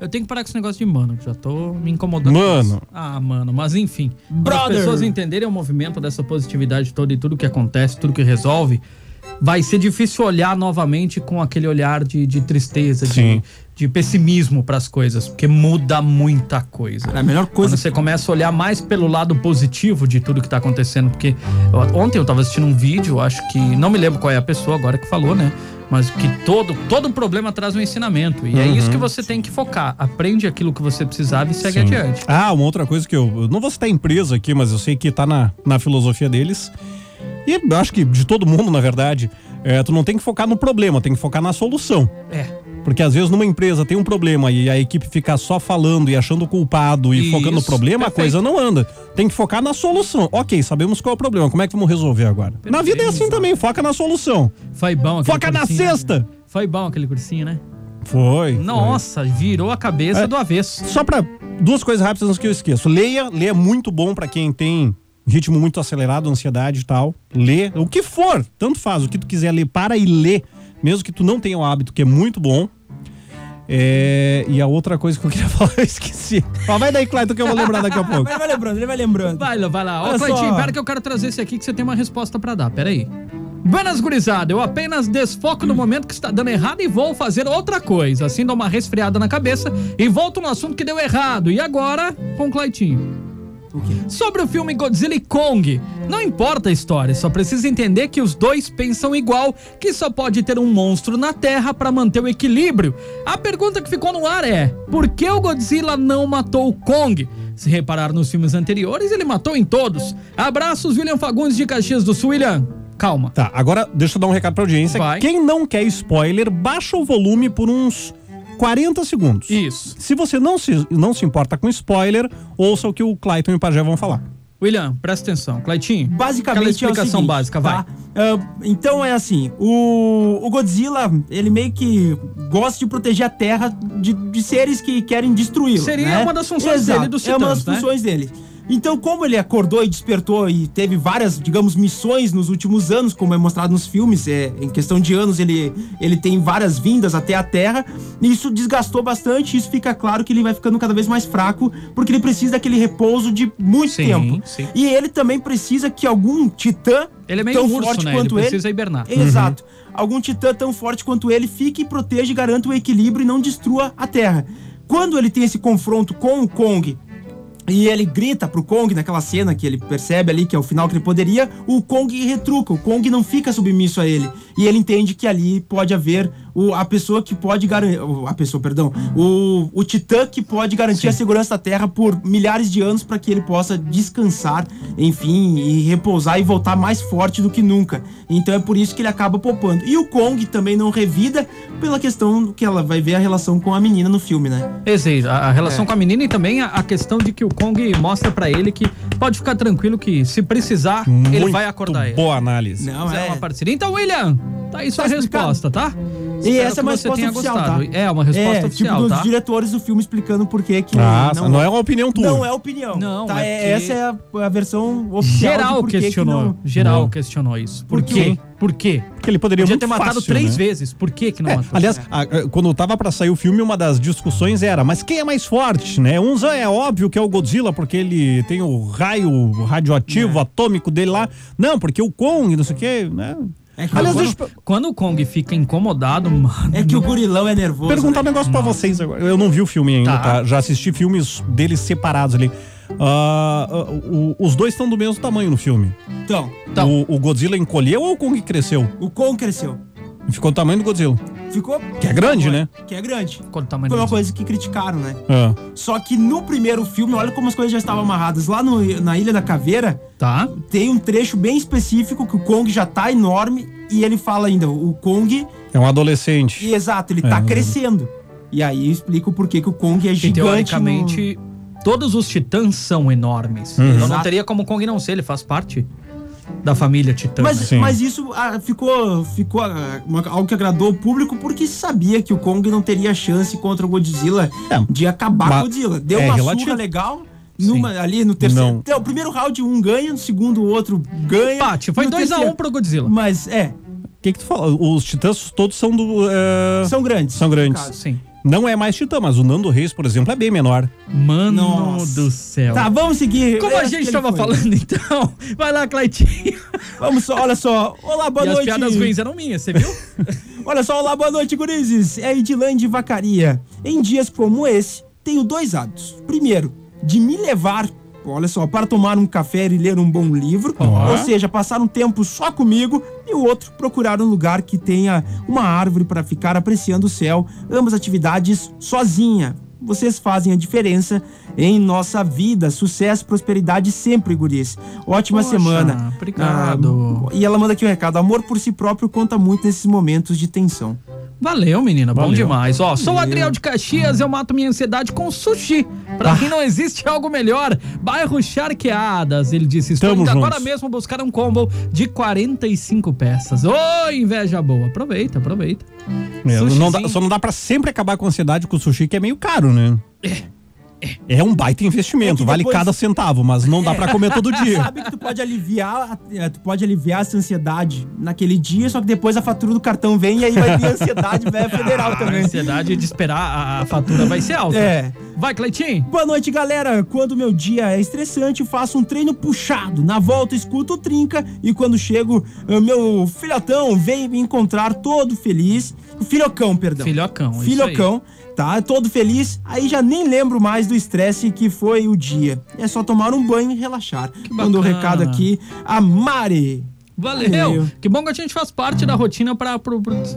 Eu tenho que parar com esse negócio de mano, que já tô me incomodando. Mano. Ah, mano, mas enfim. Para as Brother. pessoas entenderem o movimento dessa positividade toda e tudo que acontece, tudo que resolve, vai ser difícil olhar novamente com aquele olhar de, de tristeza, de, Sim. de pessimismo para as coisas, porque muda muita coisa. Cara, a melhor coisa Quando você começa a olhar mais pelo lado positivo de tudo que tá acontecendo, porque eu- ontem eu tava assistindo um vídeo, acho que não me lembro qual é a pessoa agora que falou, né? Mas que todo todo problema traz um ensinamento e é Uhum. isso que você tem que focar. Aprende aquilo que você precisava e segue Sim. adiante. Ah, uma outra coisa que eu, eu não vou citar empresa aqui, mas eu sei que tá na, na filosofia deles. E eu acho que de todo mundo, na verdade, é, tu não tem que focar no problema, tem que focar na solução. É. Porque às vezes numa empresa tem um problema e a equipe fica só falando e achando culpado e Isso, focando no problema, perfeito. a coisa não anda. Tem que focar na solução. Ok, sabemos qual é o problema, como é que vamos resolver agora? Na vida é assim também, foca na solução. Foi bom aquele Foca na cursinho, cesta! né? Foi bom aquele cursinho, né? Foi. Nossa, virou a cabeça É. do avesso. Só pra duas coisas rápidas antes que eu esqueço. Leia, leia é muito bom pra quem tem ritmo muito acelerado, ansiedade e tal. Lê, o que for, tanto faz, o que tu quiser ler, para e lê, mesmo que tu não tenha o hábito, que é muito bom. É, e a outra coisa que eu queria falar, eu esqueci. Ó, vai daí, Clayton, que eu vou lembrar daqui a pouco. Ele vai lembrando, ele vai lembrando. Vai lá, vai lá. Ó, Olha Cleitinho, só. pera que eu quero trazer esse aqui que você tem uma resposta pra dar. Pera aí. Buenas, gurizada. Eu apenas desfoco no momento que está dando errado e vou fazer outra coisa. Assim dou uma resfriada na cabeça e volto no assunto que deu errado. E agora, com o Cleitinho. Sobre o filme Godzilla e Kong. Não importa a história, só precisa entender que os dois pensam igual, que só pode ter um monstro na Terra para manter o equilíbrio. A pergunta que ficou no ar é: por que o Godzilla não matou o Kong? Se reparar nos filmes anteriores, ele matou em todos. Abraços, William Fagundes de Caxias do Sul. William, calma. Tá, agora deixa eu dar um recado pra audiência. Quem não quer spoiler, baixa o volume por uns 40 segundos. Isso. Se você não se, não se importa com spoiler, ouça o que o Clayton e o Pajé vão falar. William, presta atenção. Cleitinho, Basicamente aquela é o explicação seguinte, básica, vai. tá? Ah, então é assim, o, o Godzilla, ele meio que gosta de proteger a Terra de, de seres que querem destruí-la. Seria né? uma das funções Exato, dele dos É uma das né? funções dele. Então, como ele acordou e despertou e teve várias, digamos, missões nos últimos anos, como é mostrado nos filmes, é, em questão de anos ele, ele tem várias vindas até a Terra, e isso desgastou bastante, e isso fica claro que ele vai ficando cada vez mais fraco, porque ele precisa daquele repouso de muito Sim, tempo. sim. E ele também precisa que algum titã Ele é meio tão urso, forte né? Ele quanto ele, precisa hibernar. Exato. Algum titã tão forte quanto ele fique e proteja e garanta o equilíbrio e não destrua a Terra. Quando ele tem esse confronto com o Kong e ele grita pro Kong naquela cena que ele percebe ali que é o final que ele poderia, o Kong retruca, o Kong não fica submisso a ele. E ele entende que ali pode haver o, a pessoa que pode garantir. A pessoa, perdão. O, o titã que pode garantir a segurança da Terra por milhares de anos para que ele possa descansar, enfim, e repousar e voltar mais forte do que nunca. Então é por isso que ele acaba poupando. E o Kong também não revida pela questão que ela vai ver a relação com a menina no filme, né? Exato, a, a relação É. com a menina e também a, a questão de que o Kong mostra pra ele que pode ficar tranquilo que se precisar, ele Muito vai acordar ele. Boa análise. Não, Fizeram é. uma parceria. Então, William, tá aí sua resposta, tá? E Espero essa é que uma você resposta tenha oficial, gostado. tá? É, uma resposta é, oficial, tipo, dos tá? diretores do filme explicando por que que Ah, não é uma opinião tua. Não é opinião. Não, tá? é É- essa é a, a versão oficial Geral por que que questionou. não- Geral Não. questionou isso. Por, Por quê? quê? Por quê? Porque ele poderia Podia muito ter matado fácil, três né? vezes. Por que que não É, matou? aliás, a- a- quando tava pra sair o filme, uma das discussões era, mas quem é mais forte, né? Uns é óbvio que é o Godzilla, porque ele tem o raio radioativo, atômico dele lá. Não, porque o Kong, não sei o quê, né? É que Aliás, quando- deixa Quando o Kong fica incomodado, mano. É que o gorilão é nervoso. perguntar um né? negócio pra vocês agora. Eu não vi o filme ainda, Tá. tá? Já assisti filmes deles separados ali. Ah, ah, o- os dois estão do mesmo tamanho no filme. Então, Então. O, o Godzilla encolheu ou o Kong cresceu? o Kong cresceu. Ficou do tamanho do Godzilla. Ficou. Que é grande, né? Que é grande. Qual o tamanho Foi do uma coisa que criticaram, né? Ah. Só que no primeiro filme, olha como as coisas já estavam amarradas. Lá no- na Ilha da Caveira, Tá. tem um trecho bem específico que o Kong já tá enorme e ele fala ainda, o Kong, É um adolescente. e exato, ele É, tá eu crescendo. E aí explica o porquê que o Kong é E gigante. teoricamente, todos os titãs são enormes. Uhum. Então não teria como o Kong não ser, ele faz parte da família titã. Mas, né? Mas isso ah, ficou, ficou ah, uma- algo que agradou o público porque sabia que o Kong não teria chance contra o Godzilla É, de acabar com o Godzilla. Deu é uma relativo. surra legal numa- ali no terceiro. Não. Então, o primeiro round um ganha, no segundo o outro ganha. Empate, foi e no 2x1 terceiro- pro Godzilla. Mas é, O que que tu fala? Os titãs todos são do... é, são grandes. São grandes. caso. Sim. Não é mais titã, mas o Nando Reis, por exemplo, é bem menor. Mano Nossa. do céu. Tá, vamos seguir. Como Eu a gente que tava ele foi. falando então, vai lá, Claitinho. Vamos só, olha só. Olá, boa e as noite. piadas ruins eram minhas, você viu? Olha só, olá, boa noite, gurizes. É Edilane de Vacaria. Em dias como esse, tenho dois hábitos. Primeiro, de me levar, olha só, para tomar um café e ler um bom livro. Ou seja, passar um tempo só comigo. E o outro, procurar um lugar que tenha uma árvore para ficar apreciando o céu. Ambas atividades sozinha. Vocês fazem a diferença em nossa vida. Sucesso, prosperidade sempre, guris. Ótima Poxa, semana. obrigado. Ah, e ela manda aqui o recado. Amor por si próprio conta muito nesses momentos de tensão. Valeu, menina. Bom Valeu. demais. Ó, sou o Adriel de Caxias, eu mato minha ansiedade com sushi. Pra Ah. mim não existe algo melhor. Bairro Charqueadas, ele disse. Estou Tamo indo juntos. agora mesmo buscar um combo de 45 peças. Ô, inveja boa. Aproveita, aproveita. É, não dá- só não dá pra sempre acabar com a ansiedade com o sushi, que é meio caro, né? É um baita investimento, É que vale depois- cada centavo, mas não dá pra comer todo dia. Sabe que tu pode aliviar, a- eh, tu pode aliviar essa ansiedade naquele dia, só que depois a fatura do cartão vem e aí vai vir a ansiedade velha federal A também. ansiedade de esperar a, a fatura vai ser alta. É. Vai, Cleitinho. Boa noite, galera. Quando meu dia é estressante, faço um treino puxado. Na volta, escuto o trinca e quando chego, ah, meu filhotão vem me encontrar todo feliz. Filhocão, perdão. Filhocão, isso Filhocão, tá? Todo feliz. Aí já nem lembro mais do estresse que foi o dia. É só tomar um banho e relaxar. O bacana. recado aqui a Mari. Valeu. Valeu. Que bom que a gente faz parte da rotina pra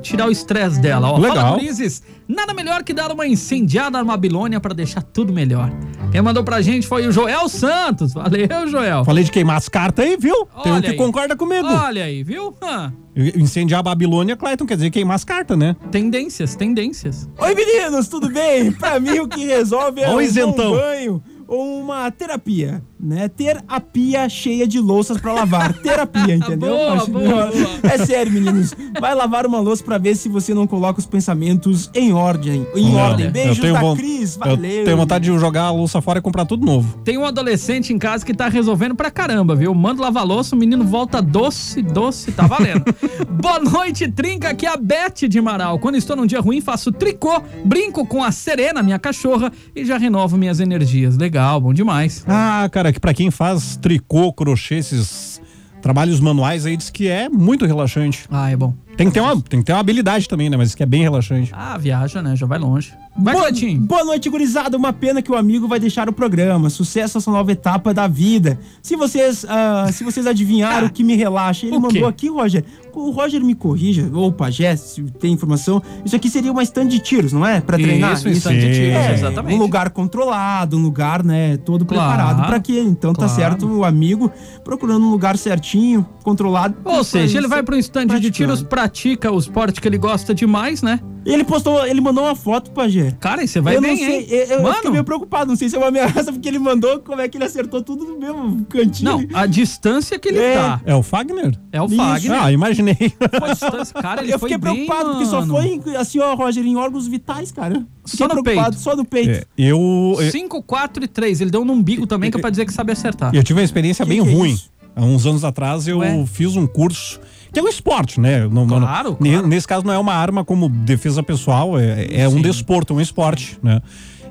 tirar o estresse dela. Ó, Legal. Fala. Nada melhor que dar uma incendiada na Babilônia pra deixar tudo melhor. Quem mandou pra gente foi o Joel Santos. Valeu, Joel. Falei de queimar as cartas aí, viu? Tem um Olha que aí. concorda comigo. Olha aí, viu? Ah, Incendiar a Babilônia, Clayton, quer dizer queimar as cartas, né? tendências, tendências. Oi, meninos, tudo bem? Pra mim, o que resolve é um isentão. banho ou uma terapia, né? Ter a pia cheia de louças pra lavar. terapia, entendeu? Boa, Acho- boa, boa. É sério, meninos. Vai lavar uma louça pra ver se você não coloca os pensamentos em ordem. Em ordem. Beijos da von- Cris, eu valeu. tenho vontade de jogar a louça fora e comprar tudo novo. Tem um adolescente em casa que tá resolvendo pra caramba, viu? Manda lavar louça, o menino volta doce, doce, tá valendo. Boa noite, trinca, aqui é a Beth de Marau. Quando estou num dia ruim, faço tricô, brinco com a Serena, minha cachorra, e já renovo minhas energias. Legal, bom demais. Ah, cara, que pra quem faz tricô, crochê, esses trabalhos manuais aí, diz que é muito relaxante. Ah, é bom. Tem que ter uma, tem que ter uma habilidade também, né? Mas isso que é bem relaxante. Ah, viaja, né? Já vai longe. Vai, Boa, Cleitinho. boa noite, gurizada. Uma pena que o amigo vai deixar o programa. Sucesso essa nova etapa da vida. Se vocês, ah, se vocês adivinharam o que me relaxa, ele mandou aqui, Roger. O Roger me corrija, ou o Pajé, se tem informação. Isso aqui seria uma stand de tiros, não é? Pra treinar? Isso, um stand de tiros, É, exatamente. um lugar controlado, um lugar, né, todo Claro, preparado pra quê? Então tá claro. certo o amigo procurando um lugar certinho, controlado. Ou seja, ele vai pro stand de praticando. tiros, pratica o esporte que ele gosta demais, né? Ele postou, ele mandou uma foto, Pajé. Cara, você vai eu bem, não sei, hein? eu, eu fiquei meio preocupado, não sei se é uma ameaça, porque ele mandou, como é que ele acertou tudo no mesmo cantinho. não, a distância que ele É. tá É o Fagner? é o Isso. Fagner. Ah, imaginei. Foi distância. Cara, ele eu foi fiquei bem, preocupado, porque só foi, assim, ó, Roger, em órgãos vitais, cara. Fiquei Só no preocupado, peito. Só no peito. É, eu, eu, 5, 4 e 3. Ele deu no umbigo também, que é pra dizer que sabe acertar. eu tive uma experiência Que bem que é ruim. isso? Há uns anos atrás eu Ué? fiz um curso. Que é um esporte, né? Não, não- Claro, ne- claro. Nesse caso não é uma arma como defesa pessoal, é, é um desporto, um esporte, né?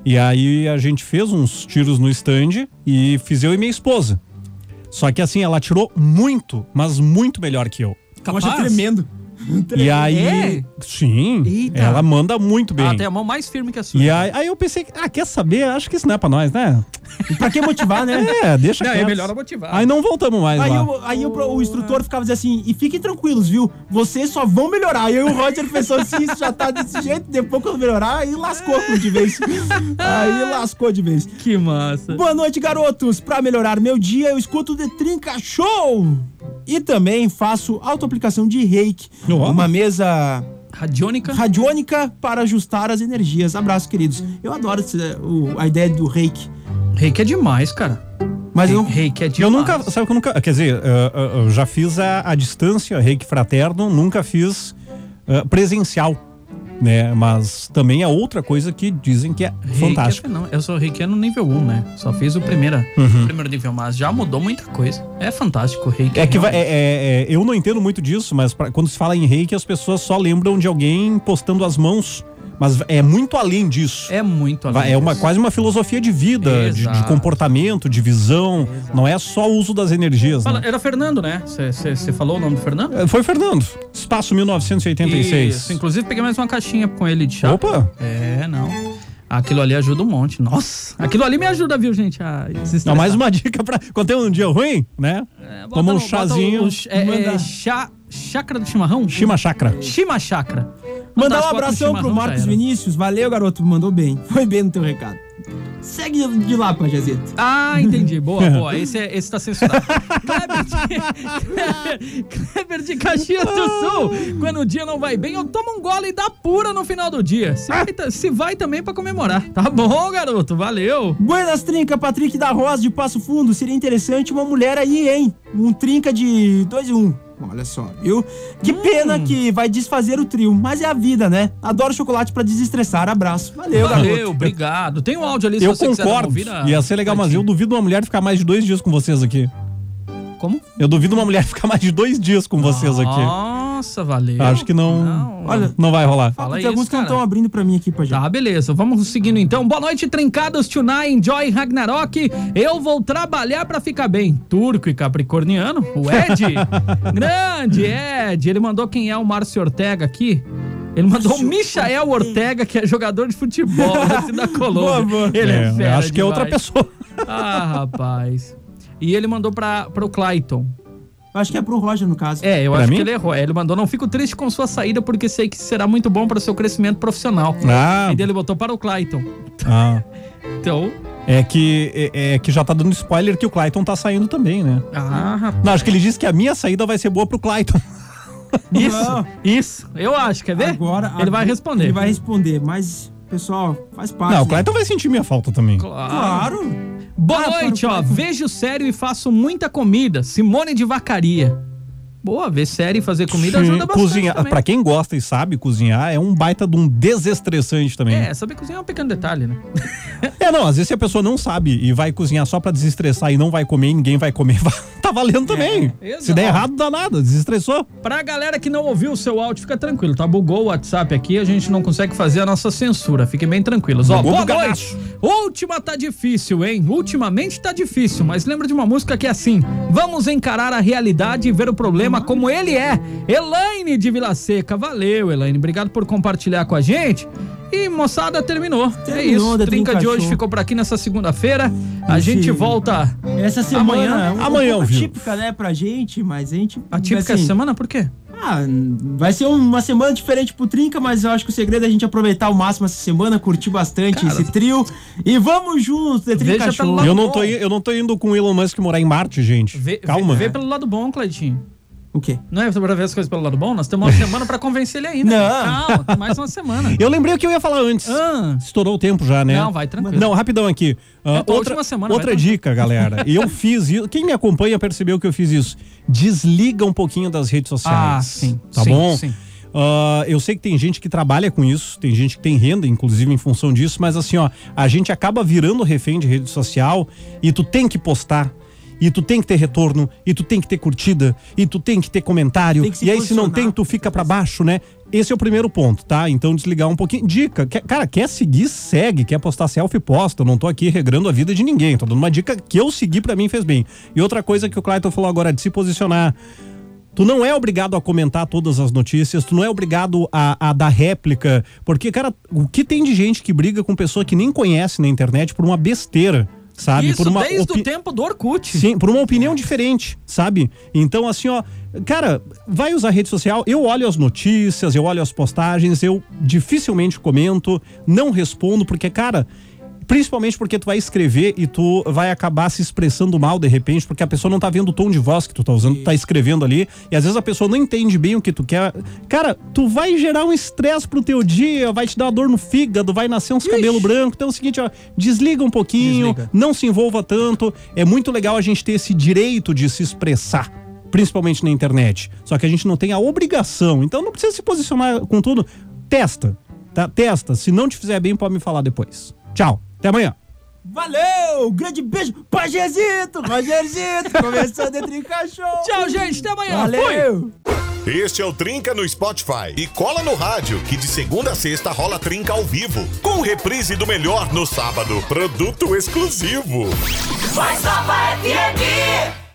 E aí a gente fez uns tiros no stand e fiz eu e minha esposa. Só que assim, ela atirou muito, mas muito melhor que eu. Capaz? tremendo. E aí. É? Sim. Eita. Ela manda muito bem. Ah, tem a mão mais firme que a sua. E aí, aí eu pensei, ah, quer saber? Acho que isso não é pra nós, né? pra que motivar, né? É, deixa Não, é quieto. melhor motivar. Aí não voltamos mais Aí, lá. o, aí o, o instrutor ficava dizendo assim, e fiquem tranquilos, viu? Vocês só vão melhorar. E aí o Roger pensou assim, isso já tá desse jeito, depois quando melhorar, aí lascou de vez. Aí lascou de vez. Que massa. Boa noite, garotos! Pra melhorar meu dia, eu escuto o The Trinca Show! E também faço autoaplicação de reiki. Ó. Uma mesa Radiônica. radiônica para ajustar as energias. Abraço, queridos. Eu adoro esse- o- a ideia do reiki. Reiki é demais, cara. Mas eu, Reiki é demais. Eu nunca, sabe que eu nunca, quer dizer, eh, eh, eu já fiz a, a distância, reiki fraterno, nunca fiz eh, presencial, né? Mas também é outra coisa que dizem que é Reiki fantástico. É, não, eu sou reiki no nível 1, né? Só fiz o primeiro, Uhum. primeiro nível, mas já mudou muita coisa. É fantástico o reiki. É que vai- é- é- é- eu não entendo muito disso, mas pra- quando se fala em reiki, as pessoas só lembram de alguém postando as mãos. Mas é muito além disso. É muito além É uma, disso. quase uma filosofia de vida, de, de Exato. comportamento, de visão. Não é só o uso das energias. Fala, né? era Fernando, né? Você falou o nome do Fernando? Eh, Foi Fernando. Espaço 1986. Isso. Inclusive, peguei mais uma caixinha com ele de chá. Opa! É, não. Aquilo ali ajuda um monte. Nossa, aquilo ali me ajuda, viu, gente? A. Não, mais uma dica pra. Quando tem um dia ruim, né? É, Toma um no- chazinho. ch- é, é, chá, chácara do chimarrão? Shima Chakra. Shima Chakra. Mandar um abração pro Marcos. Vinícius. Valeu, garoto. Mandou bem. Foi bem no teu recado. Segue de lá, Pajazeta. Ah, entendi. Boa, boa. Esse, é, esse tá censurado. Kleber de, Kleber de Caxias do Sul. Quando o dia não vai bem, eu tomo um gole e dá pura no final do dia. Se vai, ta- se vai também pra comemorar. Tá bom, garoto. Valeu. Buenas Trinca, Patrick da Rosa de Passo Fundo. Seria interessante uma mulher aí, hein? Um trinca de dois e um. Olha só, viu? Que Hum. pena que vai desfazer o trio, mas é a vida, né? Adoro chocolate pra desestressar. Abraço. Valeu, Valeu, garoto. obrigado. Tem um áudio ali se Eu você quiser concordo. ouvida. Ia ser legal, mas eu duvido uma mulher ficar mais de dois dias com vocês aqui. Como? Eu duvido uma mulher ficar mais de dois dias com vocês aqui. Nossa, valeu. Acho que não, Não. Olha, não vai rolar. Fala tem alguns que não estão abrindo pra mim aqui, pra gente. Tá, beleza. Vamos seguindo então. Boa noite, trincados, Tunai, Enjoy, Ragnarok. Eu vou trabalhar pra ficar bem. Turco e capricorniano. O Ed. Grande Ed. Ele mandou quem é o Márcio Ortega aqui. Ele mandou o Michael Ortega, que é jogador de futebol assim, da Colômbia. Boa, boa. Ele é, É, fera acho que é outra demais. pessoa. Ah, rapaz. E ele mandou pra, pro Clayton. Acho que é pro Roger, no caso. É, eu Pra acho mim? que ele errou. É, Ele mandou, não fico triste com sua saída porque sei que será muito bom para seu crescimento profissional. Ah, E daí ele botou para o Clayton. ah. Então, É que, é, é que já tá dando spoiler que o Clayton tá saindo também, né? ah, rapaz. Não, acho que ele disse que a minha saída vai ser boa pro Clayton. Isso, Não. isso. Eu acho, quer ver? Agora, ele vai responder. Ele vai responder, mas, pessoal, faz parte. Não, o né? Clayton vai sentir minha falta também. Claro. Claro. Boa Ah, noite, ó. Vejo sério e faço muita comida. Simone de Vacaria. Boa, ver série e fazer comida Sim, ajuda bastante cozinhar, pra quem gosta e sabe cozinhar, é um baita de um desestressante também. É, saber cozinhar é um pequeno detalhe, né? É, não, às vezes se a pessoa não sabe e vai cozinhar só pra desestressar e não vai comer ninguém vai comer, tá valendo também. exato. Se der errado, dá nada, desestressou. Pra galera que não ouviu o seu áudio, fica tranquilo, tá? Bugou o WhatsApp aqui, a gente não consegue fazer a nossa censura. Fiquem bem tranquilos. Ó, Bugou boa bugadaço. noite. Última tá difícil, hein? Ultimamente tá difícil, mas lembra de uma música que é assim: Vamos encarar a realidade e ver o problema como ele é. Elaine de Vila Seca. Valeu, Elaine. Obrigado por compartilhar com a gente. E moçada, terminou. é Terminou, isso. The Trinca Trinca de hoje ficou por aqui nessa segunda-feira. A Esse- gente volta. Essa semana Amanhã- é um amanhã, pouco viu? típica, né, pra gente, mas a gente... Atípica assim, essa semana, por quê? Ah, vai ser uma semana diferente pro Trinca, mas eu acho que o segredo é a gente aproveitar ao máximo essa semana, curtir bastante Cara. esse trio. E vamos juntos, The Trinca Show. lado Eu não, tô, eu não tô indo com o Elon Musk morar em Marte, gente. Vê, Calma. Vê, vê pelo lado bom, Cleitinho. O quê? Não é pra ver as coisas pelo lado bom? Nós temos uma semana pra convencer ele ainda. Não. Calma, tem mais uma semana. Eu lembrei o que eu ia falar antes. Ah, Estourou o tempo já, né? Não, vai tranquilo. Não, rapidão aqui. Tua outra última semana, outra dica, galera. Eu fiz isso. Quem me acompanha percebeu que eu fiz isso. Desliga um pouquinho das redes sociais. Ah, sim, Tá sim, bom? sim. Ah, eu sei que tem gente que trabalha com isso, tem gente que tem renda, inclusive em função disso, mas assim, ó, a gente acaba virando refém de rede social e tu tem que postar. E tu tem que ter retorno, e tu tem que ter curtida, e tu tem que ter comentário. Que e aí, se não tem, tu fica pra baixo, né? Esse é o primeiro ponto, tá? Então desligar um pouquinho. Dica, quer- cara, quer seguir, segue. Quer postar selfie, posta. Eu não tô aqui regrando a vida de ninguém. Tô dando uma dica que eu segui pra mim fez bem. E outra coisa que o Clayton falou agora, de se posicionar. Tu não é obrigado a comentar todas as notícias, tu não é obrigado a, a dar réplica, porque, cara, o que tem de gente que briga com pessoa que nem conhece na internet por uma besteira, sabe? Isso por uma desde o tempo do Orkut. Sim, por uma opinião diferente, sabe? Então, assim, ó, cara, vai usar rede social. Eu olho as notícias, eu olho as postagens, eu dificilmente comento, não respondo, porque, cara. Principalmente porque tu vai escrever e tu vai acabar se expressando mal de repente, porque a pessoa não tá vendo o tom de voz que tu tá usando, tu tá escrevendo ali, e às vezes a pessoa não entende bem o que tu quer. Cara, tu vai gerar um estresse pro teu dia, vai te dar uma dor no fígado, vai nascer uns cabelos brancos. Então é o seguinte, ó, desliga um pouquinho, Desliga. não se envolva tanto. É muito legal a gente ter esse direito de se expressar, principalmente na internet. Só que a gente não tem a obrigação. Então não precisa se posicionar com tudo. Testa, tá? Testa. Se não te fizer bem, pode me falar depois. Tchau. Até amanhã. Valeu! Grande beijo, Pajezito! Rogerzito! Começando a Trinca Show! Tchau, gente. Até amanhã. Fui. Valeu! Este é o Trinca no Spotify. E cola no rádio, que de segunda a sexta rola Trinca ao vivo. Com reprise do melhor no sábado. Produto exclusivo. Mais Nova FM.